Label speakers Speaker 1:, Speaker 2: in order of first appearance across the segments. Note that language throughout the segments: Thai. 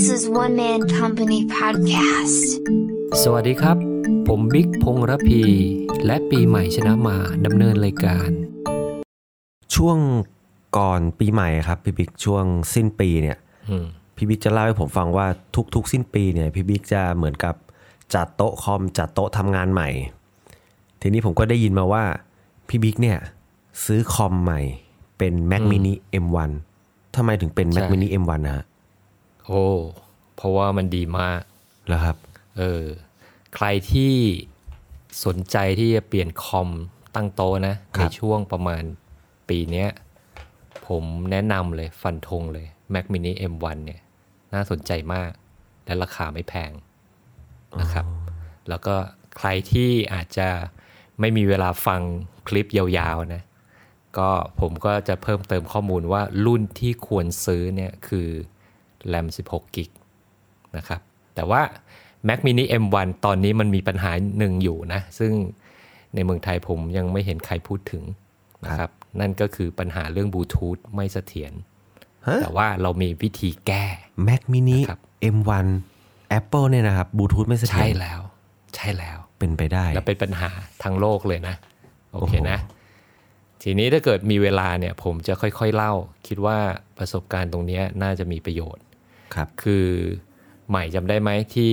Speaker 1: This is One Man Company Podcast.
Speaker 2: สวัสดีครับ ผมบิ๊กพงรพี และปีใหม่ชนะมาดำเนินรายการ
Speaker 3: ช่วงก่อนปีใหม่ครับพี่บิ๊กช่วงสิ้นปีเนี่ย
Speaker 2: อืม
Speaker 3: พี่บิ๊กจะเล่าให้ผมฟังว่าทุกๆ สิ้นปีเนี่ยพี่บิ๊กจะเหมือนกับจัดโต๊ะคอมจัดโต๊ะทำงานใหม่ ทีนี้ผมก็ได้ยินมาว่าพี่บิ๊กเนี่ยซื้อคอมใหม่เป็น Mac mini M1 ทำไมถึงเป็น Mac
Speaker 2: ใช่
Speaker 3: mini M1 นะฮะ
Speaker 2: โอ้เพราะว่ามันดีมาก
Speaker 3: แล้วครับ
Speaker 2: เออ ใครที่สนใจที่จะเปลี่ยนคอมตั้งโต๊ะนะ
Speaker 3: ครั
Speaker 2: ใน
Speaker 3: บ
Speaker 2: ช่วงประมาณปีเนี้ย ผมแนะนำเลยฟันธงเลย Mac mini M1 เนี่ย น่าสนใจมาก และราคาไม่แพงนะครับ แล้วก็ใครที่อาจจะไม่มีเวลาฟังคลิปยาวๆนะ ก็ผมก็จะเพิ่มเติมข้อมูลว่ารุ่นที่ควรซื้อเนี่ยคือ RAM 16 กิกนะครับ แต่ว่า Mac mini M1 ตอนนี้มันมีปัญหาหนึ่งอยู่นะ ซึ่งในเมืองไทยผมยังไม่เห็นใครพูดถึงนะครับ นั่นก็คือปัญหาเรื่องบลูทูธไม่เสถียร
Speaker 3: ฮะ
Speaker 2: แต่ว่าเรามีวิธีแก้
Speaker 3: Mac mini
Speaker 2: ครับ
Speaker 3: M1 Apple เนี่ยนะครับบลูทูธไม่เสถียรใช่
Speaker 2: แล้ว ใช่แล้ว
Speaker 3: เป็นไปได้
Speaker 2: และเป็นปัญหาทั้งโลกเลยนะ โอเคนะ ทีนี้ถ้าเกิดมีเวลาเนี่ยผมจะค่อยๆเล่า คิดว่าประสบการณ์ตรงเนี้ยน่าจะมีประโยชน์
Speaker 3: ครับ
Speaker 2: คือใหม่จำได้ไหมที่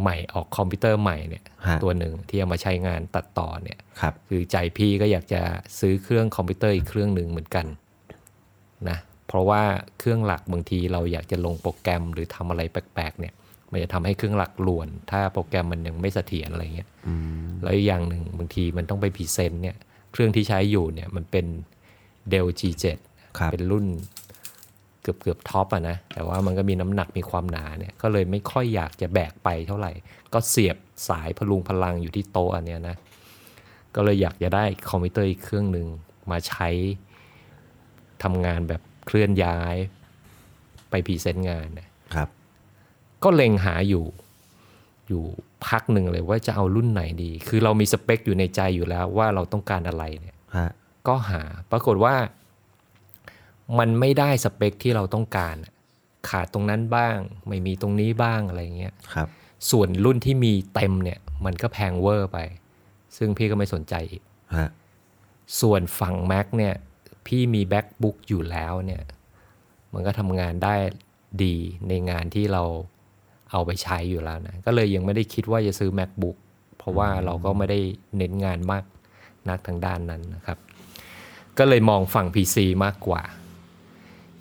Speaker 2: ใหม่ออกคอมพิวเตอร์ใหม่เนี่ย
Speaker 3: ฮะ
Speaker 2: ตัวหนึ่งที่เอามาใช้งานตัดต่อเนี่ย
Speaker 3: ครับ
Speaker 2: คือใจพี่ก็อยากจะซื้อเครื่องคอมพิวเตอร์อีกเครื่องหนึ่งเหมือนกันนะเพราะว่าเครื่องหลักบางทีเราอยากจะลงโปรแกรมหรือทำอะไรแปลกๆเนี่ยมันจะทำให้เครื่องหลักรวน ถ้าโปรแกรมมันยังไม่เสถียรอะไรเงี้ยแล้วอีกอย่างหนึ่งบางทีมันต้องไป present เนี่ยเครื่องที่ใช้อยู่เนี่ยมันเป็น Dell G7
Speaker 3: ครับ
Speaker 2: เป็นรุ่น เกือบเกือบ top อะนะแต่ว่ามันก็มีน้ำหนักมีความหนาเนี่ยก็เลยไม่ค่อยอยากจะแบกไปเท่าไหร่ ก็เสียบสายพะรุงพะรังอยู่ที่โต๊ะอันเนี้ยนะก็เลยอยากจะได้คอมพิวเตอร์อีกเครื่องหนึ่งมาใช้ทำงานแบบเคลื่อนย้ายไป present งานเนี่ย
Speaker 3: ครับ
Speaker 2: ก็เล็งหาอยู่อยู่พักหนึ่งเลยว่าจะเอารุ่นไหนดี คือเรามีสเปคอยู่ในใจอยู่แล้วว่าเราต้องการอะไรเนี่ย
Speaker 3: ฮะ
Speaker 2: ก็หาปรากฏว่า มันไม่ได้สเปคที่เราต้องการอะขาดตรงนั้นบ้าง ไม่มีตรงนี้บ้างอะไรเงี้ย
Speaker 3: ครับ
Speaker 2: ส่วนรุ่นที่มีเต็มเนี่ย มันก็แพงเวอร์ไป ซึ่งพี่ก็ไม่สนใจอีก
Speaker 3: ฮะ
Speaker 2: ส่วนฝั่ง Mac เนี่ย พี่มี MacBook อยู่แล้วเนี่ย มันก็ทำงานได้ดีในงานที่เราเอาไปใช้อยู่แล้วนะ ก็เลยยังไม่ได้คิดว่าจะซื้อ MacBook เพราะว่าเราก็ไม่ได้เน้นงานมากนักทางด้านนั้นนะครับ ก็เลยมองฝั่ง PC มากกว่า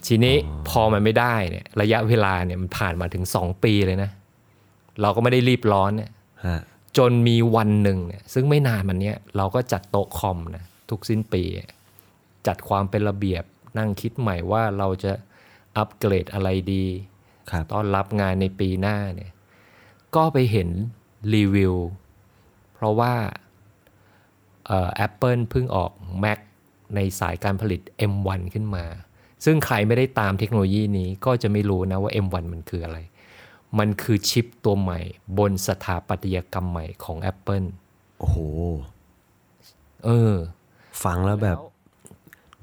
Speaker 2: ทีนี้พอมันไม่ได้เนี่ย ระยะเวลาเนี่ยมันผ่านมาถึง2ปีเลยนะ เราก็ไม่ได้รีบร้อนเนี่ย
Speaker 3: ฮะ
Speaker 2: จนมีวันหนึ่งเนี่ยซึ่งไม่นานมันเนี้ยเราก็จัดโต๊ะคอมนะทุกสิ้นปีอะจัดความเป็นระเบียบนั่งคิดใหม่ว่าเราจะอัปเกรดอะไรดี
Speaker 3: ครับ
Speaker 2: ต้อนรับงานในปีหน้าเนี่ย ก็ไปเห็นรีวิว เพราะว่าเอ่อ Apple เพิ่งออก Mac ในสายการผลิต M1 ขึ้นมา ซึ่งใครไม่ได้ตามเทคโนโลยีนี้ก็จะไม่รู้นะว่า M1 มันคืออะไร มันคือชิปตัวใหม่บนสถาปัตยกรรมใหม่ของ Apple
Speaker 3: โอ้โห
Speaker 2: เออ
Speaker 3: ฟังแล้วแบบ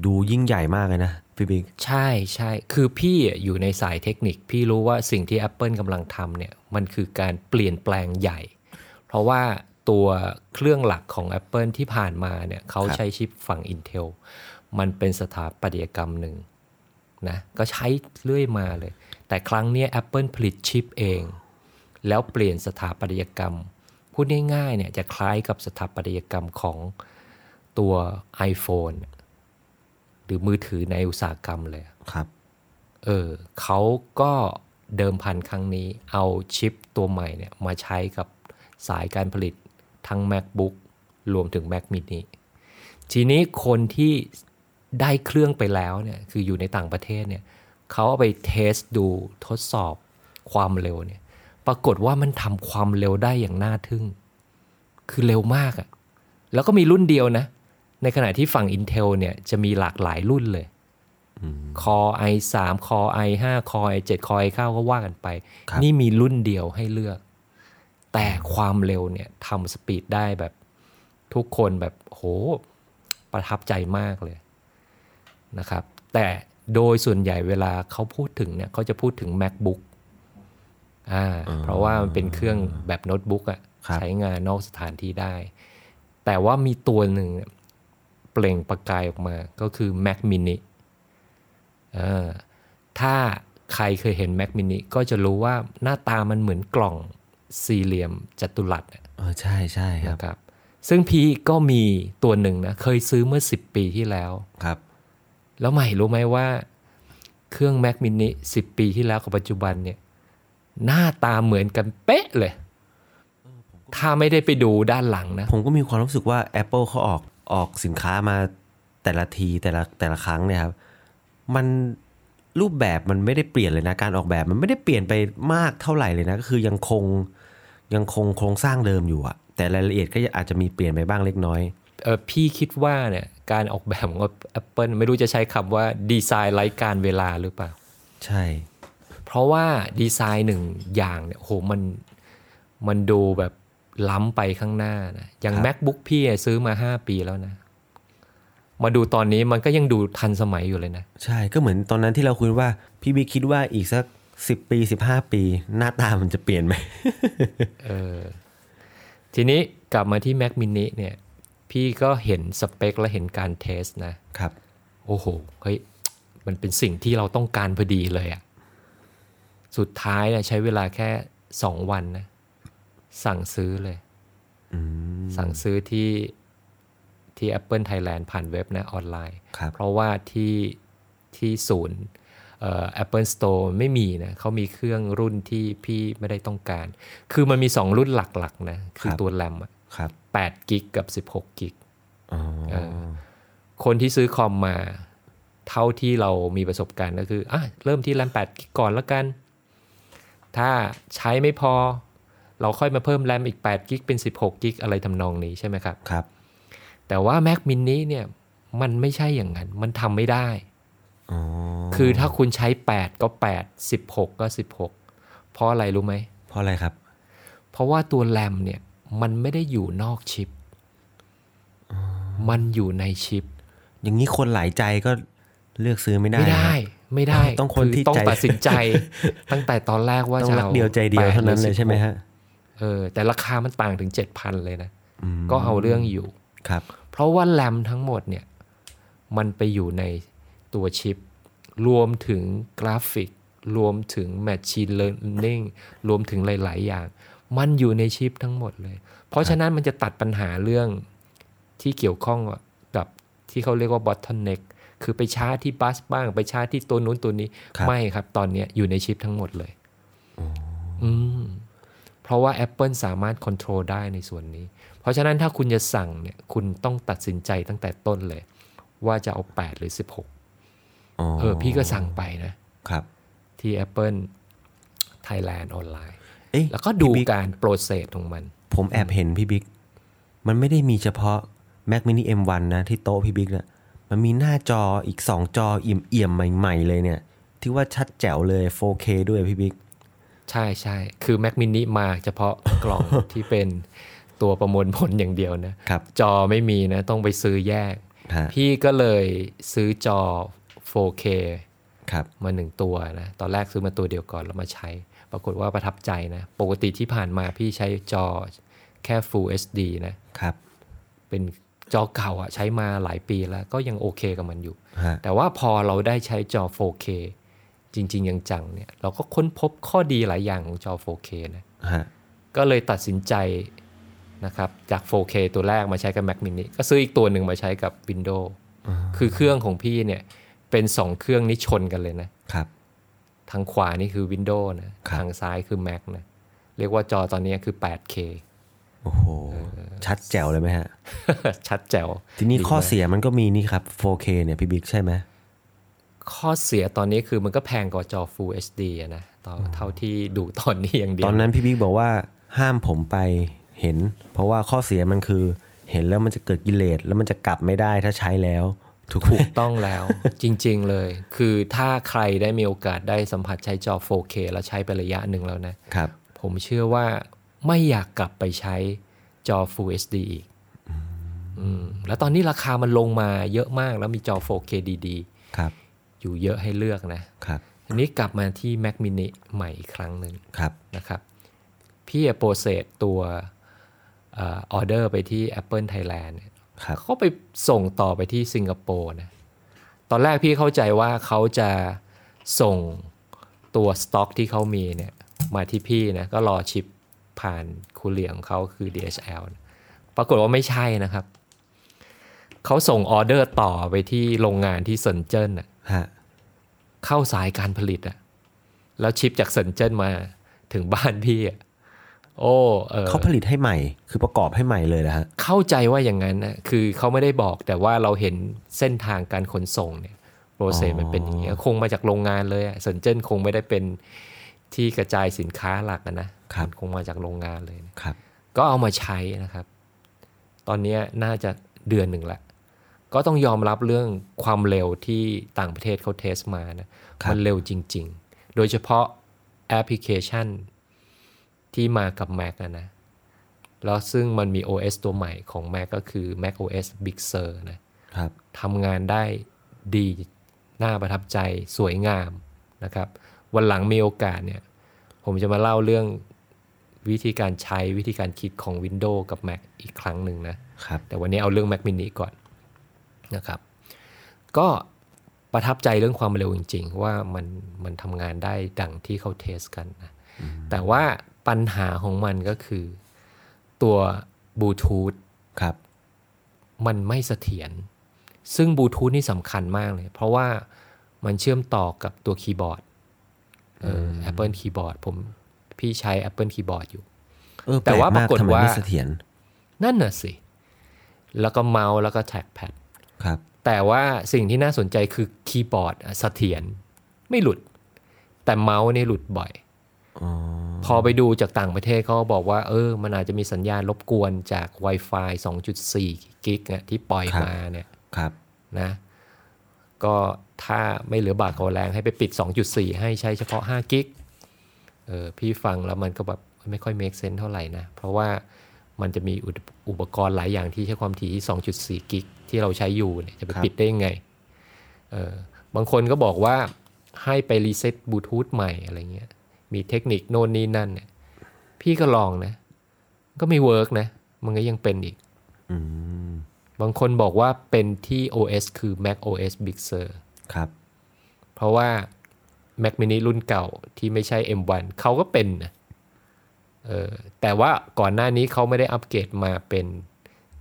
Speaker 3: ดูยิ่งใหญ่มากเลยนะพี่บิ๊ก
Speaker 2: ใช่ใช่ คือพี่อะอยู่ในสายเทคนิค พี่รู้ว่าสิ่งที่ Apple กำลังทำเนี่ย มันคือการเปลี่ยนแปลงใหญ่ เพราะว่าตัวเครื่องหลักของ Apple ที่ผ่านมาเนี่ยเขาใช้ชิปฝั่ง Intel มันเป็นสถาปัตยกรรมหนึ่ง นะก็ใช้เรื่อยมาเลย แต่ครั้งเนี้ย Apple ผลิตชิปเอง แล้วเปลี่ยนสถาปัตยกรรม พูดง่ายๆเนี่ยจะคล้ายกับสถาปัตยกรรมของตัว iPhone หรือมือถือในอุตสาหกรรมเลย
Speaker 3: ครับ
Speaker 2: เออเขาก็เดิมพันครั้งนี้เอาชิปตัวใหม่เนี่ยมาใช้กับสายการผลิตทั้ง MacBook รวมถึง Mac mini ทีนี้คนที่ ได้เครื่องไปแล้วเนี่ยคืออยู่ในต่างประเทศเนี่ยเขาเอาไปเทสดูทดสอบความเร็วเนี่ยปรากฏว่ามันทำความเร็วได้อย่างน่าทึ่ง คือเร็วมากอะแล้วก็มีรุ่นเดียวนะ ในขณะที่ฝั่ง Intel เนี่ยจะมีหลากหลายรุ่นเลย Core i3 Core i5 Core i7 Core i9 ก็ว่ากันไป
Speaker 3: ครับ
Speaker 2: นี่มีรุ่นเดียวให้เลือก แต่ความเร็วเนี่ยทำสปีดได้แบบทุกคนแบบโหประทับใจมากเลย นะครับ แต่โดยส่วนใหญ่เวลาเขาพูดถึงเนี่ยเขาจะพูดถึง MacBook อ่าเพราะว่ามันเป็นเครื่องแบบโน้ตบุ๊กอะ
Speaker 3: ครับ
Speaker 2: ใช้งานนอกสถานที่ได้ แต่ว่ามีตัวหนึ่งเปล่งประกายออกมาก็คือ Mac mini เออถ้าใครเคยเห็น Mac mini ก็จะรู้ว่าหน้าตามันเหมือนกล่องสี่เหลี่ยมจัตุรัสอะ
Speaker 3: เออใช่ใช่ครับ
Speaker 2: นะครับซึ่งพี่ก็มีตัวหนึ่งนะ เคยซื้อเมื่อ 10 ปีที่แล้ว
Speaker 3: ครับ
Speaker 2: แล้วใหม่รู้ไหมว่า เครื่อง Mac mini 10 ปีที่แล้วกับปัจจุบันเนี่ย หน้าตาเหมือนกันเป๊ะเลย ถ้าไม่ได้ไปดูด้านหลังนะ
Speaker 3: ผมก็มีความรู้สึกว่า Apple เขาออกออกสินค้ามาแต่ละทีแต่ละแต่ละครั้งเนี่ยครับ มันรูปแบบมันไม่ได้เปลี่ยนเลยนะ การออกแบบมันไม่ได้เปลี่ยนไปมากเท่าไหร่เลยนะ ก็คือยังคงยังคงโครงสร้างเดิมอยู่อะแต่รายละเอียดก็อาจจะมีเปลี่ยนไปบ้างเล็กน้อย
Speaker 2: เออพี่คิดว่าเนี่ย การออกแบบของ Apple ไม่รู้จะใช้คำว่าดีไซน์ไร้การเวลาหรือเปล่า
Speaker 3: ใช่
Speaker 2: เพราะว่าดีไซน์หนึ่งอย่างเนี่ยโหมันมันดูแบบล้ำไปข้างหน้านะอย่าง MacBook พี่อะซื้อมา 5 ปีแล้วนะ มาดูตอนนี้มันก็ยังดูทันสมัยอยู่เลยนะ
Speaker 3: ใช่ก็เหมือนตอนนั้นที่เราคุยว่า พี่บิ๊กคิดว่าอีกสักสิบปีสิบห้าปี หน้าตามันจะเปลี่ยนไหม
Speaker 2: เออทีนี้กลับมาที่ Mac mini เนี่ย พี่ก็เห็นสเปคและเห็นการเทสนะ
Speaker 3: ครับ
Speaker 2: โอ้โหเฮ้ยมันเป็นสิ่งที่เราต้องการพอดีเลยอะสุดท้ายนะใช้เวลาแค่สองวันนะ สั่งซื้อเลยสั่งซื้อที่ที่ Apple Thailand ผ่านเว็บนะออนไลน์
Speaker 3: ครับ
Speaker 2: เพราะว่าที่ที่ศูนย์เอ่อ Apple Store ไม่มีนะเขามีเครื่องรุ่นที่พี่ไม่ได้ต้องการ คือมันมีสองรุ่นหลักๆนะ คือ
Speaker 3: ครับ
Speaker 2: ตัวแรมอะ
Speaker 3: ครับ
Speaker 2: 8กิกกับ 16กิก
Speaker 3: อ๋อ
Speaker 2: เออคนที่ซื้อคอมมาเท่าที่เรามีประสบการณ์ก็คืออะเริ่มที่แรม8กิกก่อนแล้วกัน ถ้าใช้ไม่พอ เราค่อยมาเพิ่มแรมอีก8กิกเป็น 16กิกอะไรทำนองนี้ใช่ไหมครับ
Speaker 3: ครับ
Speaker 2: แต่ว่า Mac mini เนี่ยมันไม่ใช่อย่างนั้น มันทำไม่ได้
Speaker 3: อ๋อ
Speaker 2: คือถ้าคุณใช้ 8 ก็ 8 16 ก็ 16 เพราะอะไรรู้ไหม
Speaker 3: เพราะอะไรครับ
Speaker 2: เพราะว่าตัวแรมเนี่ย มันไม่ได้อยู่นอกชิป มันอยู่ในชิป
Speaker 3: อย่างนี้คนหลายใจก็เลือกซื้อไม่ได้
Speaker 2: ไม่ได้
Speaker 3: นะ
Speaker 2: ไม่ได้
Speaker 3: ต้องคนที่
Speaker 2: ต้อง
Speaker 3: ใจ
Speaker 2: ตัดสินใจ ตั้งแต่ตอนแรกว่า
Speaker 3: ต้อง
Speaker 2: จะ
Speaker 3: รัก
Speaker 2: อา
Speaker 3: เดียวใจเดียว
Speaker 2: 8
Speaker 3: เท่านั้นเลยใช่ไหม
Speaker 2: รือ
Speaker 3: ฮะ
Speaker 2: 16เออ แต่ราคามันต่างถึง7,000เลยนะ ก็เอาเรื่องอยู่
Speaker 3: ครับ
Speaker 2: เพราะว่าแรมทั้งหมดเนี่ย มันไปอยู่ในตัวชิป รวมถึงกราฟิก รวมถึง Machine Learning รวมถึงหลาย ๆ อย่าง มันอยู่ในชิปทั้งหมดเลย เพราะฉะนั้นมันจะตัดปัญหาเรื่องที่เกี่ยวข้องกับที่เขาเรียกว่า bottleneck คือไปช้าที่บัสบ้าง ไปช้าที่ตัวนู้นตัวนี้
Speaker 3: ครับ
Speaker 2: ไม่ครับ ตอนเนี้ยอยู่ในชิปทั้งหมดเลยอืมเพราะว่า Apple สามารถค o n t r o l ได้ในส่วนนี้ เพราะฉะนั้นถ้าคุณจะสั่งเนี่ย คุณต้องตัดสินใจตั้งแต่ต้นเลย ว่าจะเอา 8 หรือ 16
Speaker 3: อ๋อ
Speaker 2: เออพี่ก็สั่งไปนะ
Speaker 3: ครับ
Speaker 2: ที่ Apple Thailand ออนไลน์
Speaker 3: เอ๊ะ
Speaker 2: แล้วก็ดู
Speaker 3: พี่บิ๊ก
Speaker 2: การโปรเซสของมัน
Speaker 3: ผมแอบเห็นพี่บิ๊กมันไม่ได้มีเฉพาะ Mac mini M1 นะ ที่โต๊ะพี่บิ๊กนะมันมีหน้าจออีก 2 จอเอี่ยมๆใหม่ ๆ เลยเนี่ย ที่ว่าชัดแจ๋วเลย 4K ด้วยพี่บิ๊ก
Speaker 2: ใช่ใช่คือ Mac mini มาเฉพาะกล่องที่เป็นตัวประมวลผลอย่างเดียวนะ
Speaker 3: ครับ
Speaker 2: จอไม่มีนะ ต้องไปซื้อแยก
Speaker 3: ฮะ
Speaker 2: พี่ก็เลยซื้อจอ 4K
Speaker 3: ครับ
Speaker 2: มาหนึ่งตัวนะ ตอนแรกซื้อมาตัวเดียวก่อนแล้วมาใช้ ปรากฏว่าประทับใจนะ ปกติที่ผ่านมาพี่ใช้จอแค่ Full HD นะ
Speaker 3: ครับ
Speaker 2: เป็นจอเก่าอะใช้มาหลายปีแล้วก็ยังโอเคกับมันอยู่
Speaker 3: ฮะ
Speaker 2: แต่ว่าพอเราได้ใช้จอ 4K จริง ๆ ยังจังเนี่ย เราก็ค้นพบข้อดีหลายอย่างของจอ 4K นะ
Speaker 3: ฮะ
Speaker 2: ก็เลยตัดสินใจนะครับจาก 4K ตัวแรกมาใช้กับ Mac mini ก็ซื้ออีกตัวหนึ่งมาใช้กับ Windows คือเครื่องของพี่เนี่ยเป็นสองเครื่องนี้ชนกันเลยนะ
Speaker 3: ครับ
Speaker 2: ทางขวานี่คือ Windows นะ
Speaker 3: ครับ
Speaker 2: ทางซ้ายคือ Mac นะเรียกว่าจอตอนนี้คือ 8K
Speaker 3: โอ้โห ชัดแจ๋วเลยไหมฮะ
Speaker 2: ชัดแจ๋ว
Speaker 3: ทีนี้
Speaker 2: ดี
Speaker 3: ข้อ
Speaker 2: มาก
Speaker 3: เสียมันก็มีนี่ครับ 4K เนี่ยพี่บิ๊กใช่ไหม
Speaker 2: ข้อเสียตอนนี้คือมันก็แพงกว่าจอ Full HD อะนะต่อเท่าที่ดูตอนนี้อย่างเดียว
Speaker 3: ตอนนั้นพี่บิ๊กบอกว่าห้ามผมไปเห็น เพราะว่าข้อเสียมันคือเห็นแล้วมันจะเกิดกิเลสแล้วมันจะกลับไม่ได้ถ้าใช้แล้ว ถูกไหม
Speaker 2: ถูกต้องแล้ว จริง ๆ เลย คือถ้าใครได้มีโอกาสได้สัมผัสใช้จอ 4K แล้วใช้ไประยะหนึ่งแล้วนะ
Speaker 3: ครับ
Speaker 2: ผมเชื่อว่าไม่อยากกลับไปใช้จอ Full HD อีกอืมแล้วตอนนี้ราคามันลงมาเยอะมากแล้วมีจอ 4K ดีๆ
Speaker 3: ครับ
Speaker 2: อยู่เยอะให้เลือกนะ
Speaker 3: ครับ
Speaker 2: อันนี้กลับมาที่ Mac mini ใหม่อีกครั้งหนึ่ง
Speaker 3: ครับ
Speaker 2: นะครับ พี่ process ตัวเออเดอร์ไปที่ Apple Thailand เนี่ย
Speaker 3: ครับ
Speaker 2: เขาไปส่งต่อไปที่สิงคโปร์นะตอนแรกพี่เข้าใจว่าเขาจะส่งตัวสต็อกที่เขามีเนี่ยมาที่พี่นะก็รอ ship ผ่าน courier ของเขาคือ DHL นะปรากฏว่าไม่ใช่นะครับ เขาส่งออเดอร์ต่อไปที่โรงงานที่เซินเจิ้นน่ะ
Speaker 3: ฮะ
Speaker 2: เข้าสายการผลิตอะแล้ว ship จากเซินเจิ้นมาถึงบ้านพี่อะ โอ้เออ
Speaker 3: เขาผลิตให้ใหม่ คือประกอบให้ใหม่เลยนะฮะ
Speaker 2: เข้าใจว่าอย่างนั้นนะคือเขาไม่ได้บอกแต่ว่าเราเห็นเส้นทางการขนส่งเนี่ย process มันเป็นอย่างเงี้ยคงมาจากโรงงานเลยอะเซินเจิ้นคงไม่ได้เป็นที่กระจายสินค้าหลักอะนะครับมันคงมาจากโรงงานเลยนะครับ ก็เอามาใช้นะครับ ตอนเนี้ยน่าจะเดือนหนึ่งละก็ต้องยอมรับเรื่องความเร็วที่ต่างประเทศเขาเทสมานะ
Speaker 3: ครับ
Speaker 2: มันเร็วจริง ๆ โดยเฉพาะแอปพลิเคชัน ที่มากับ Mac อะนะ แล้วซึ่งมันมี OS ตัวใหม่ของ Mac ก็คือ Mac OS Big Sur นะครับทำงานได้ดีน่าประทับใจสวยงามนะครับ วันหลังมีโอกาสเนี่ย ผมจะมาเล่าเรื่องวิธีการใช้วิธีการคิดของ Windows กับ Mac อีกครั้งหนึ่งนะ
Speaker 3: ครับ
Speaker 2: แต่วันนี้เอาเรื่อง Mac mini ก่อนนะครับ ก็ประทับใจเรื่องความเร็วจริง ๆ ว่ามันมันทำงานได้ดังที่เขาเทสกันนะแต่ว่า ปัญหาของมันก็คือ ตัวบลูทูธ
Speaker 3: ครับ
Speaker 2: มันไม่เสถียรซึ่งบลูทูธนี่สำคัญมากเลย เพราะว่ามันเชื่อมต่อกับตัวคีย์บอร์ดเออ Apple คีย์บอร์ดผมพี่ใช้ Apple คีย์บอร์ดอยู่
Speaker 3: เออ
Speaker 2: แต่ว่า
Speaker 3: ปลกม
Speaker 2: ปรากฏ
Speaker 3: ทำไม
Speaker 2: ว่า
Speaker 3: ไม่เสถียร
Speaker 2: นั่นน่ะสิ แล้วก็เมาส์แล้วก็แทร็กแพด
Speaker 3: ครับ
Speaker 2: แต่ว่าสิ่งที่น่าสนใจคือคีย์บอร์ดอะเสถียรไม่หลุด แต่เมาส์นี่หลุดบ่อย
Speaker 3: อ๋อ
Speaker 2: พอไปดูจากต่างประเทศเขาก็บอกว่า เออ มันอาจจะมีสัญญาณรบกวนจาก Wi-Fi 2.4 กิกอะที่ปล่อยมาเนี่ย
Speaker 3: ครับ
Speaker 2: นะ ก็ถ้าไม่เหลือบ่ากว่าแรงให้ไปปิด 2.4 ให้ใช้เฉพาะ 5 กิกเออพี่ฟังแล้วมันก็แบบไม่ค่อย make sense เท่าไหร่นะ เพราะว่ามันจะมีอุปอุปกรณ์หลายอย่างที่ใช้ความถี่ที่2.4 กิกที่เราใช้อยู่เนี่ยจะไป
Speaker 3: ครับ
Speaker 2: ปิดได้ยังไงเออบางคนก็บอกว่าให้ไป reset บลูทูธใหม่อะไรเงี้ย มีเทคนิคโน่นนี่นั่นเนี่ยพี่ก็ลองนะ ก็ไม่ work นะ มันก็ยังเป็นอีก
Speaker 3: อืม
Speaker 2: บางคนบอกว่าเป็นที่ OS คือ Mac OS Big Sur
Speaker 3: ครับ
Speaker 2: เพราะว่า Mac mini รุ่นเก่าที่ไม่ใช่ M1 เขาก็เป็นนะเออแต่ว่าก่อนหน้านี้เขาไม่ได้อัปเกรดมาเป็น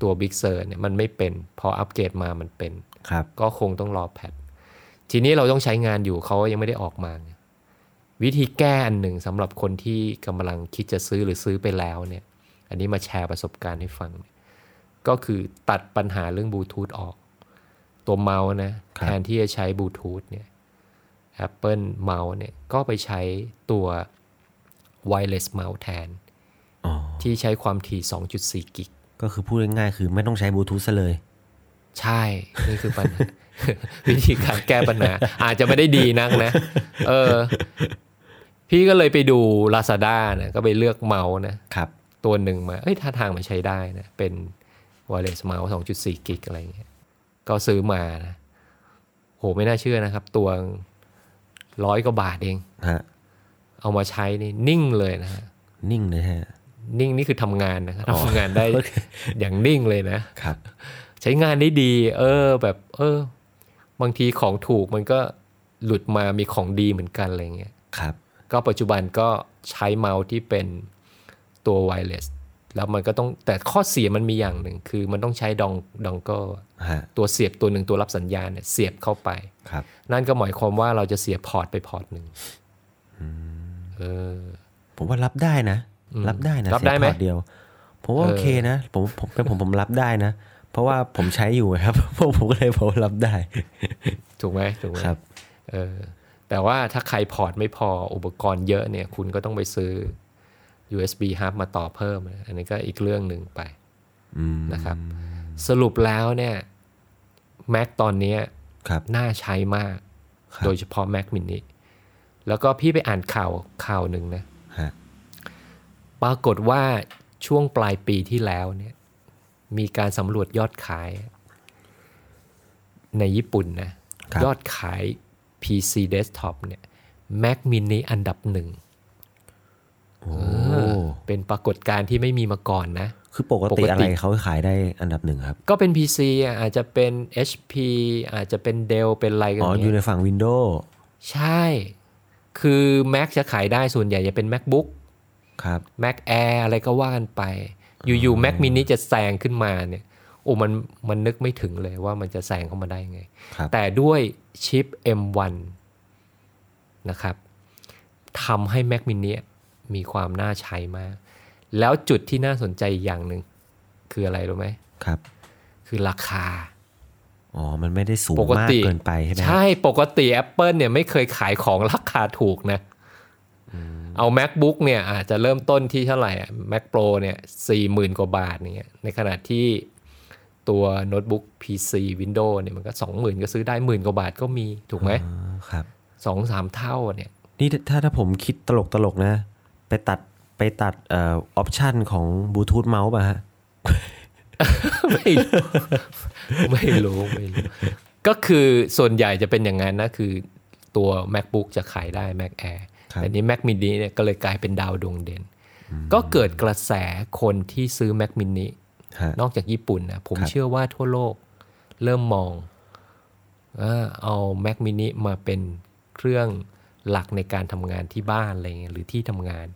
Speaker 2: ตัว Big Sur เนี่ยมันไม่เป็น พออัปเกรดมามันเป็น
Speaker 3: ครับ
Speaker 2: ก็คงต้องรอ patch ทีนี้เราต้องใช้งานอยู่เขายังไม่ได้ออกมาไง วิธีแก้อันหนึ่งสำหรับคนที่กำลังคิดจะซื้อหรือซื้อไปแล้วเนี่ย อันนี้มาแชร์ประสบการณ์ให้ฟัง ก็คือตัดปัญหาเรื่องบลูทูธออก ตัวเมาส์นะ
Speaker 3: ครับ
Speaker 2: แทนที่จะใช้บลูทูธเนี่ย Apple เมาส์เนี่ยก็ไปใช้ตัว wireless mouse แทน
Speaker 3: อ๋อ
Speaker 2: ที่ใช้ความถี่ 2.4 กิก
Speaker 3: ก็คือพูดง่ายๆ คือไม่ต้องใช้บลูทูธซะเลย
Speaker 2: ใช่ นี่คือปัญหา วิธีการแก้ปัญหา อาจจะไม่ได้ดีนักนะ เออ พี่ก็เลยไปดู Lazada นะก็ไปเลือกเมาส์นะ
Speaker 3: ครับ
Speaker 2: ตัวหนึ่งมา เอ้ยท่าทางมันใช้ได้นะ เป็น wireless mouse 2.4กิกอะไรเงี้ย ก็ซื้อมานะ โหไม่น่าเชื่อนะครับ ตัวร้อยกว่าบาทเอง
Speaker 3: ฮะ
Speaker 2: เอามาใช้นี่นิ่งเลยนะฮะ
Speaker 3: นิ่งเลยฮะ
Speaker 2: นิ่งนี่คือทำงานนะครับ
Speaker 3: อ๋อ
Speaker 2: ทำงานได้
Speaker 3: โอเค
Speaker 2: อย่างนิ่งเลยนะ
Speaker 3: ครับ
Speaker 2: ใช้งานได้ดี เออ แบบ เออ บางทีของถูกมันก็หลุดมามีของดีเหมือนกันอะไรเงี้ย
Speaker 3: ครับ
Speaker 2: ก็ปัจจุบันก็ใช้เมาส์ที่เป็นตัว wireless แล้วมันก็ต้องแต่ข้อเสียมันมีอย่างหนึ่ง คือมันต้องใช้ dongle dongle ก็
Speaker 3: ฮะ
Speaker 2: ตัวเสียบตัวหนึ่งตัวรับสัญญาณเนี่ยเสียบเข้าไป
Speaker 3: ครับ
Speaker 2: นั่นก็หมายความว่าเราจะเสียบ port ไป port หนึ่งเออ
Speaker 3: ผมว่ารับได้นะ
Speaker 2: อืม
Speaker 3: รับได้นะ
Speaker 2: รับได้ไหม
Speaker 3: เสียงพอร์ตเดียวผมว่า
Speaker 2: เออ
Speaker 3: โอเคนะ ผมผมเป็นผมผมรับได้นะ เพราะว่าผมใช้อยู่ครับผมผมก็เลยผมรับได้
Speaker 2: ถูกไหมถูกไหม
Speaker 3: ครับ
Speaker 2: เออ แต่ว่าถ้าใครพอร์ตไม่พออุปกรณ์เยอะเนี่ย คุณก็ต้องไปซื้อ USB hub มาต่อเพิ่ม อันนี้ก็อีกเรื่องหนึ่งไป
Speaker 3: อืม
Speaker 2: นะครับ สรุปแล้วเนี่ย Mac ตอนเนี้ย
Speaker 3: ครับ
Speaker 2: น่าใช้มาก
Speaker 3: ครับ
Speaker 2: โดยเฉพาะ Mac mini แล้วก็พี่ไปอ่านข่าวข่าวหนึ่งนะ
Speaker 3: ฮะ
Speaker 2: ปรากฏว่าช่วงปลายปีที่แล้วเนี่ย มีการสำรวจยอดขาย ในญี่ปุ่นนะ
Speaker 3: ครับ
Speaker 2: ยอดขาย PC desktop เนี่ย Mac mini อันดับหนึ่ง
Speaker 3: โอ้
Speaker 2: เป็นปรากฏการณ์ที่ไม่มีมาก่อนนะ
Speaker 3: คือปก
Speaker 2: ป
Speaker 3: ติ
Speaker 2: กติ
Speaker 3: อะไรเขาขายได้อันดับหนึ่งครับ
Speaker 2: ก็เป็น PC อะอาจจะเป็น HP อาจจะเป็น Dell เป็นอะไรกัน
Speaker 3: อ๋อ
Speaker 2: เงี้
Speaker 3: อยู่
Speaker 2: ย
Speaker 3: ในฝั่ง Windows
Speaker 2: ใช่ คือ Mac จะขายได้ส่วนใหญ่จะเป็น MacBook
Speaker 3: ครับ
Speaker 2: Mac Air อะไรก็ว่ากันไป อยู่ๆ Mac mini จะแซงขึ้นมาเนี่ยโอ้มันมันนึกไม่ถึงเลยว่ามันจะแซงเข้ามาได้ไง
Speaker 3: ครับ
Speaker 2: แต่ด้วย ชิป M1 นะครับทำให้ Mac mini มีความน่าใช้มาก แล้วจุดที่น่าสนใจอีกอย่างหนึ่ง คืออะไรรู้ไหม
Speaker 3: ครับ
Speaker 2: คือราคา
Speaker 3: อ๋อ มันไม่ได้สูง
Speaker 2: ปก
Speaker 3: มาก
Speaker 2: ติ
Speaker 3: เกินไปใช่ไหม
Speaker 2: ใช่ ปกติ Apple เนี่ยไม่เคยขายของราคาถูกนะเอา MacBook เนี่ยอาจจะเริ่มต้นที่เท่าไหร่อะ Mac Pro เนี่ยสี่หมื่นกว่าบาทเนี่ยในขณะที่ ตัวโน้ตบุ๊ก PC Windows เนี่ยมันก็สองหมื่นก็ซื้อได้หมื่นกว่าบาทก็มีถูกไหม
Speaker 3: อ๋อครับ
Speaker 2: สองสามเท่าเนี่ย
Speaker 3: นี่ถ้าถ้าผมคิดตลกตลกๆนะ ไปตัดไปตัดเอ่อออปชันของบลูทูธเมาส์ป่ะฮะ
Speaker 2: ไม่รู้ไม่รู้ไม่รู้ ก็คือส่วนใหญ่จะเป็นอย่างนั้นนะ คือตัว MacBook จะขายได้ Mac Air
Speaker 3: ครับ
Speaker 2: แต่นี้ Mac mini เนี่ยก็เลยกลายเป็นดาวดวงเด่น ก็เกิดกระแสคนที่ซื้อ Mac mini
Speaker 3: ฮะ
Speaker 2: นอกจากญี่ปุ่นนะผม
Speaker 3: ครับ
Speaker 2: เชื่อว่าทั่วโลกเริ่มมองว่าเอา Mac mini มาเป็นเครื่องหลักในการทำงานที่บ้านอะไรเงี้ยหรือที่ทำงาน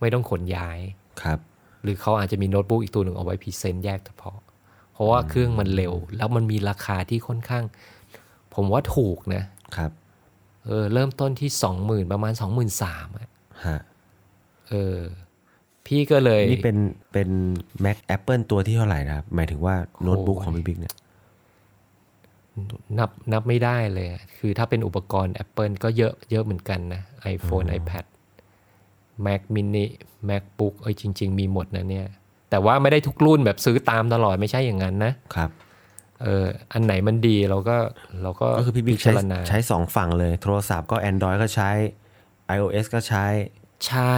Speaker 2: ไม่ต้องขนย้าย
Speaker 3: ครับ
Speaker 2: หรือเขาอาจจะมีโน้ตบุ๊กอีกตัวหนึ่งเอาไว้พรีเซนต์แยกเฉพาะ เพราะว่าเครื่องมันเร็ว แล้วมันมีราคาที่ค่อนข้าง ผมว่าถูกนะ
Speaker 3: ครับ
Speaker 2: เออเริ่มต้นที่สองหมื่นประมาณสองหมื่นสาม
Speaker 3: ฮะ
Speaker 2: เออ พี่ก็เลย
Speaker 3: นี่เป็นเป็น Mac Apple ตัวที่เท่าไหร่นะครับ หมายถึงว่าโน้ตบุ๊กของพี่บิ๊กเนี่ย
Speaker 2: นับนับไม่ได้เลยอะคือถ้าเป็นอุปกรณ์ Apple ก็เยอะเยอะเหมือนกันนะ iPhone iPad Mac mini MacBook เอ้ยจริง ๆ มีหมดนะเนี่ย แต่ว่าไม่ได้ทุกรุ่นแบบซื้อตามตลอดไม่ใช่อย่างนั้นนะ
Speaker 3: ครับ
Speaker 2: เอออันไหนมันดีเราก็เราก็
Speaker 3: ก็คือพี่บิ๊ก
Speaker 2: พิ
Speaker 3: ใช้
Speaker 2: จารณา
Speaker 3: ใช้สองฝั่งเลย โทรศัพท์ก็ Android ก็ใช้ iOS ก็ใช้
Speaker 2: ใช่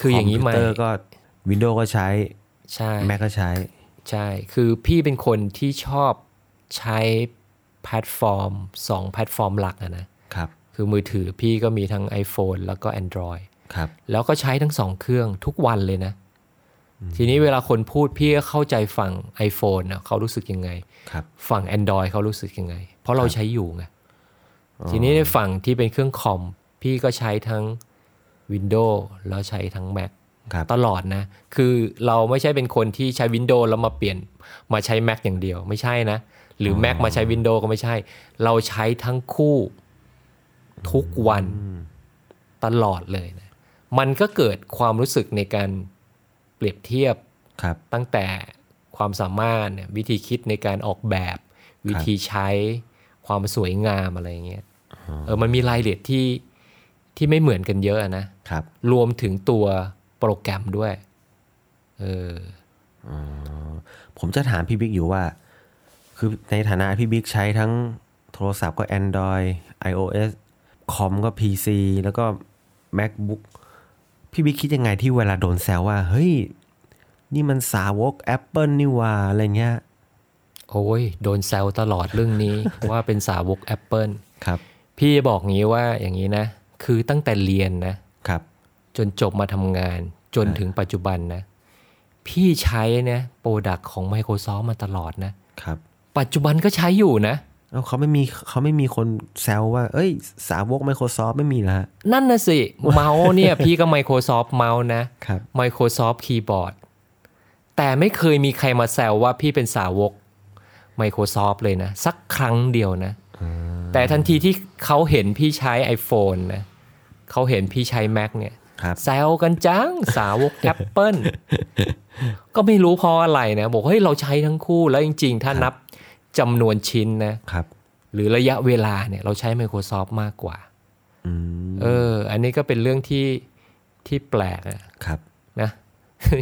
Speaker 2: คืออย่างนี้ไหม
Speaker 3: คอมพิวเตอร์ก็ Windows ก็ใช้
Speaker 2: ใช่
Speaker 3: Mac ก็ใช้
Speaker 2: ใช่ คือพี่เป็นคนที่ชอบใช้แพลตฟอร์มสองแพลตฟอร์มหลักอะนะ
Speaker 3: ครับ
Speaker 2: คือมือถือพี่ก็มีทั้ง iPhone แล้วก็ Android
Speaker 3: ครับ
Speaker 2: แล้วก็ใช้ทั้งสองเครื่องทุกวันเลยนะ ทีนี้เวลาคนพูดพี่ก็เข้าใจฝั่ง iPhone นะเขารู้สึกยังไง
Speaker 3: ครับ
Speaker 2: ฝั่ง Android เขารู้สึกยังไง เพราะเราใช้อยู่ไง ทีนี้ในฝั่งที่เป็นเครื่องคอม พี่ก็ใช้ทั้ง Windows แล้วใช้ทั้ง Mac
Speaker 3: ครับ
Speaker 2: ตลอดนะ คือเราไม่ใช่เป็นคนที่ใช้ Windows แล้วมาเปลี่ยนมาใช้ Mac อย่างเดียวไม่ใช่นะ หรือ Mac มาใช้ Windows ก็ไม่ใช่ เราใช้ทั้งคู่ทุกวันตลอดเลยนะ มันก็เกิดความรู้สึกในการเปรียบเทียบ
Speaker 3: ครับ
Speaker 2: ตั้งแต่ความสามารถเนี่ยวิธีคิดในการออกแบบวิธีใช้ความสวยงามอะไรเงี้ยเออมันมีรายละเอียดที่ ที่ไม่เหมือนกันเยอะอะนะ
Speaker 3: ครับ
Speaker 2: รวมถึงตัวโปรแกรมด้วยเออ
Speaker 3: ผมจะถามพี่บิ๊กอยู่ว่า คือในฐานะพี่บิ๊กใช้ทั้งโทรศัพท์ก็ Android iOS คอมก็ PC แล้วก็ MacBook พี่บิ๊กคิดยังไงที่เวลาโดนแซวว่า เฮ้ย นี่มันสาวก Apple นี่หว่าอะไรเงี้ย
Speaker 2: โอ้ย โดนแซวตลอดเรื่องนี้ ว่าเป็นสาวก Apple
Speaker 3: ครับ
Speaker 2: พี่จะบอกงี้ว่าอย่างนี้นะ คือตั้งแต่เรียนนะ
Speaker 3: ครับ
Speaker 2: จนจบมาทำงาน จนถึงปัจจุบันนะ พี่ใช้นะโปรดักของ Microsoft มาตลอดนะ
Speaker 3: ครับ
Speaker 2: ปัจจุบันก็ใช้อยู่นะ
Speaker 3: เอ้าเขาไม่มีเขาไม่มีคนแซวว่า เอ้ย สาวก Microsoft ไม่มีนะฮะ
Speaker 2: นั่นนะสิ เมาส์เนี่ย พี่ก็ Microsoft เมาส์นะ
Speaker 3: ครับ
Speaker 2: Microsoft Keyboard แต่ไม่เคยมีใครมาแซวว่าพี่เป็นสาวก Microsoft เลยนะ สักครั้งเดียวนะ แต่ทันทีที่เขาเห็นพี่ใช้ iPhone นะ เขาเห็นพี่ใช้ Mac เนี่ย
Speaker 3: ครับ
Speaker 2: แซวกันจังสาวก Apple ก็ไม่รู้เพราะอะไรนะ บอกเฮ้ยเราใช้ทั้งคู่แล้วจริง ๆ ถ้านับจำนวนชิ้นนะ
Speaker 3: ครับ
Speaker 2: หรือระยะเวลาเนี่ยเราใช้ Microsoft มากกว่า
Speaker 3: อืม
Speaker 2: เออ อันนี้ก็เป็นเรื่องที่ที่แปลกอะ
Speaker 3: ครับ
Speaker 2: นะ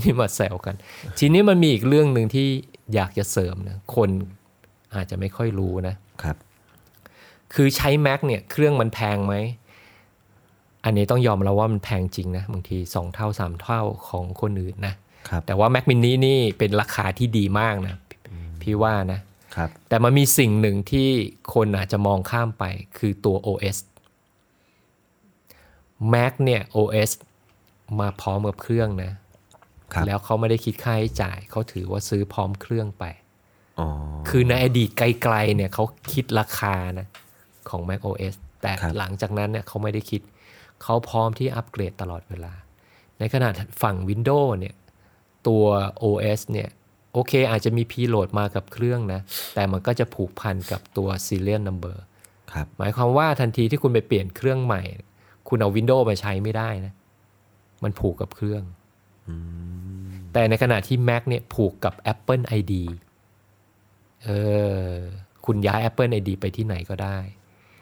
Speaker 2: ที่มาแซวกัน ทีนี้มันมีอีกเรื่องหนึ่งที่อยากจะเสริมนะคนอาจจะไม่ค่อยรู้นะ
Speaker 3: ครับ
Speaker 2: คือใช้ Mac เนี่ย เครื่องมันแพงไหม อันนี้ต้องยอมแล้วว่ามันแพงจริงนะ บางทีสองเท่าสามเท่าของคนอื่นนะ
Speaker 3: ครับ
Speaker 2: แต่ว่า Mac mini นี่เป็นราคาที่ดีมากนะ พี่ว่านะ
Speaker 3: ครับ
Speaker 2: แต่มันมีสิ่งหนึ่งที่คนอาจจะมองข้ามไปคือตัว OS Mac เนี่ย OS มาพร้อมกับเครื่องนะ
Speaker 3: ครับ
Speaker 2: แล้วเขาไม่ได้คิดค่าใช้จ่าย เขาถือว่าซื้อพร้อมเครื่องไป
Speaker 3: อ๋อ
Speaker 2: คือในอดีตไกลๆเนี่ยเขาคิดราคานะของ Mac OS แต่
Speaker 3: ครับ
Speaker 2: หลังจากนั้นเนี่ยเขาไม่ได้คิด เขาพร้อมที่อัปเกรดตลอดเวลา ในขณะฝั่ง Windows เนี่ยตัว OS เนี่ยโอเค อาจจะมี preload มากับเครื่องนะ แต่มันก็จะผูกพันกับตัว serial number
Speaker 3: ครับ
Speaker 2: หมายความว่าทันทีที่คุณไปเปลี่ยนเครื่องใหม่ คุณเอา Windows มาใช้ไม่ได้นะ มันผูกกับเครื่อง แต่ในขณะที่ Mac เนี่ยผูกกับ Apple ID เออ คุณย้าย Apple ID ไปที่ไหนก็ได้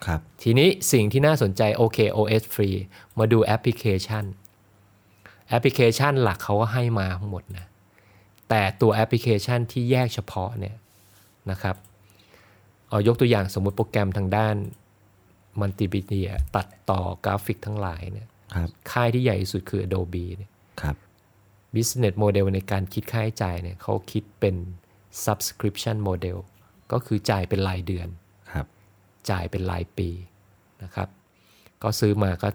Speaker 3: ครับ
Speaker 2: ทีนี้สิ่งที่น่าสนใจโอเค OS ฟรี มาดูแอปพลิเคชัน แอปพลิเคชันหลักเขาก็ให้มาทั้งหมดนะแต่ตัวแอปพลิเคชันที่แยกเฉพาะเนี่ยนะครับเอายกตัวอย่างสมมุติโปรแกรมทางด้านมัลติมีเดียตัดต่อกราฟิกทั้งหลายเนี่ย
Speaker 3: ครับ
Speaker 2: ค่ายที่ใหญ่ที่สุดคือ Adobe เนี่ย
Speaker 3: ครับ
Speaker 2: business model ในการคิดค่าใช้จ่ายเนี่ยเขาคิดเป็น subscription model ก็คือจ่ายเป็นรายเดือน
Speaker 3: ครับ
Speaker 2: จ่ายเป็นรายปีนะครับ ก็ซื้อมาก็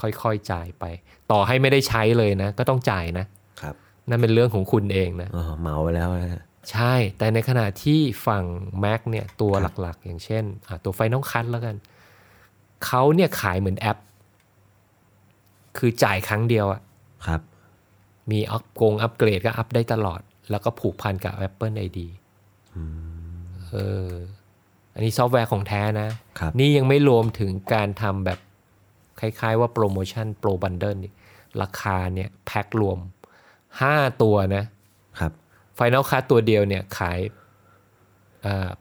Speaker 2: ค่อยๆจ่ายไป ต่อให้ไม่ได้ใช้เลยนะ ก็ต้องจ่ายนะ
Speaker 3: ครับ
Speaker 2: นั่นเป็นเรื่องของคุณเองนะ
Speaker 3: อ๋อเหมาไปแล้วนะฮะ
Speaker 2: ใช่ แต่ในขณะที่ฝั่ง Mac เนี่ยตัวหลักๆ อย่างเช่นอะตัว Final Cut แล้วกันเขาเนี่ยขายเหมือนแอป คือจ่ายครั้งเดียวอะ
Speaker 3: ครับ
Speaker 2: มีอัปกงอัปเกรดก็อัปได้ตลอด แล้วก็ผูกพันกับ Apple ID เออ อันนี้ซอฟต์แวร์ของแท้นะ
Speaker 3: ครับ
Speaker 2: นี่ยังไม่รวมถึงการทำแบบคล้ายๆว่าโปรโมชั่นโปร bundle ราคาเนี่ยแพ็ครวม 5 ตัวนะ
Speaker 3: ครับ
Speaker 2: ไฟน a ลคั t ตัวเดียวเนี่ยขาย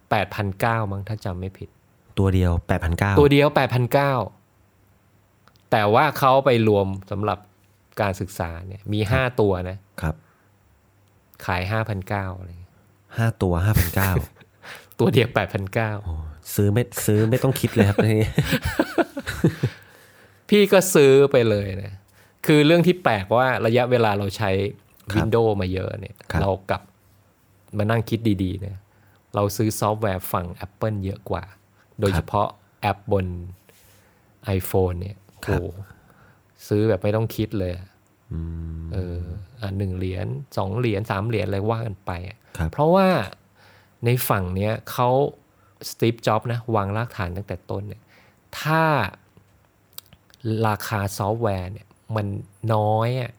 Speaker 2: แปดพันเก้ามั้งถ้าจำไม่ผิด
Speaker 3: ตัวเดียวแปดพันเก้า
Speaker 2: ตัวเดียวแปดพันเก้าแต่ว่าเขาไปรวมสำหรับการศึกษาเนี่ยมีห้าตัวนะ
Speaker 3: ครับ
Speaker 2: ขายห้าพันเก้าอะไรเงี้ย
Speaker 3: ห้าตัวห้าพันเก้า
Speaker 2: ตัวเดียวแปดพันเก้า
Speaker 3: ซื้อไม่ซื้อไม่ต้องคิดเลยครับนี่
Speaker 2: พี่ก็ซื้อไปเลยนะ คือเรื่องที่แปลกว่าระยะเวลาเราใช้ Windows มาเยอะเนี่ย
Speaker 3: ครับ
Speaker 2: เรากลับมานั่งคิดดีๆเนี่ยเราซื้อซอฟต์แวร์ฝั่ง Apple เยอะกว่า โดยเฉพาะแอปบน iPhone เนี่ยโอ้ซื้อแบบไม่ต้องคิดเลยอะเอออะหนึ่งเหรียญสองเหรียญสามเหรียญอะไรว่ากันไปอะ
Speaker 3: ครับ
Speaker 2: เพราะว่า ในฝั่งเนี้ยเขาสตีฟจ็อบส์นะวางรากฐานตั้งแต่ต้นเนี่ยถ้าราคาซอฟต์แวร์เนี่ยมันน้อยอะ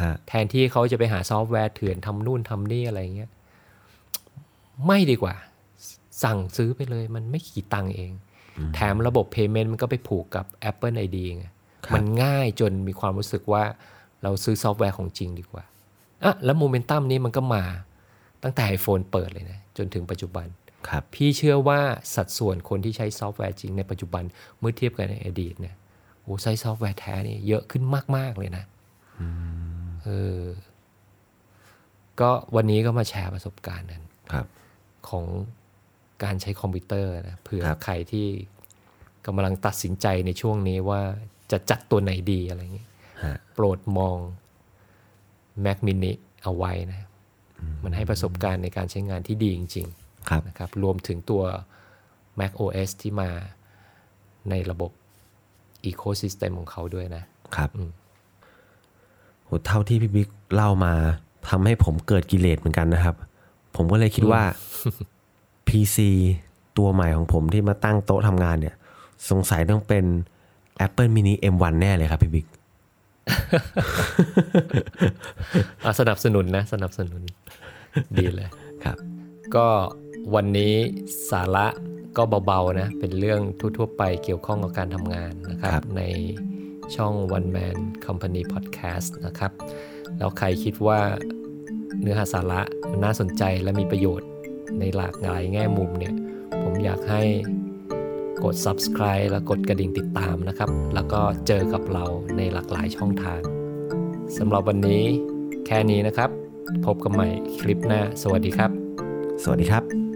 Speaker 3: ฮะ
Speaker 2: แทนที่เขาจะไปหาซอฟต์แวร์เถื่อนทำนู่นทำนี่อะไรเงี้ยไม่ดีกว่า สั่งซื้อไปเลยมันไม่กี่ตังค์เอง แถมระบบ Payment มันก็ไปผูกกับ Apple ID ไงมันง่ายจนมีความรู้สึกว่าเราซื้อซอฟต์แวร์ของจริงดีกว่าอะแล้วโมเมนตัมนี้มันก็มา ตั้งแต่ iPhone เปิดเลยนะ จนถึงปัจจุบัน
Speaker 3: ครับ
Speaker 2: พี่เชื่อว่าสัดส่วนคนที่ใช้ซอฟต์แวร์จริงในปัจจุบันเมื่อเทียบกับในอดีตเนี่ยโอ้ใช้ซอฟต์แวร์แท้นี่เยอะขึ้นมาก ๆ เลยนะเออก็วันนี้ก็มาแชร์ประสบการณ์นั้น
Speaker 3: ครับ
Speaker 2: ของการใช้คอมพิวเตอร์นะเผื่อ
Speaker 3: ครับ
Speaker 2: ใครที่กำลังตัดสินใจในช่วงนี้ว่าจะจัดตัวไหนดีอะไรอย่างนี้
Speaker 3: ฮะ
Speaker 2: โปรดมอง Mac mini เอาไว้นะ มันให้ประสบการณ์ในการใช้งานที่ดีจริงๆ
Speaker 3: ครับ
Speaker 2: นะครับรวมถึงตัว Mac OS ที่มาในระบบ Ecosystem ของเขาด้วยนะ
Speaker 3: ครับโหเท่าที่พี่บิ๊กเล่ามาทำให้ผมเกิดกิเลสเหมือนกันนะครับ ผมก็เลยคิดว่า PC ตัวใหม่ของผมที่มาตั้งโต๊ะทำงานเนี่ย สงสัยต้องเป็น Apple mini M1 แน่เลยครับพี่บิ๊ก
Speaker 2: อะ สนับสนุนนะ สนับสนุน ดีเลย
Speaker 3: ครับ
Speaker 2: ก็วันนี้สาระก็เบาๆนะ เป็นเรื่องทั่วๆไปเกี่ยวข้องกับการทำงานนะครับ
Speaker 3: ครับ
Speaker 2: ในช่อง One Man Company Podcast นะครับ แล้วใครคิดว่าเนื้อหาสาระมันน่าสนใจและมีประโยชน์ในหลากหลายแง่มุมเนี่ย ผมอยากให้ กด subscribe และกดกระดิ่งติดตามนะครับ แล้วก็เจอกับเราในหลากหลายช่องทางสำหรับวันนี้แค่นี้นะครับ พบกันใหม่คลิปหน้า สวัสดีครับ
Speaker 3: สวัสดีครับ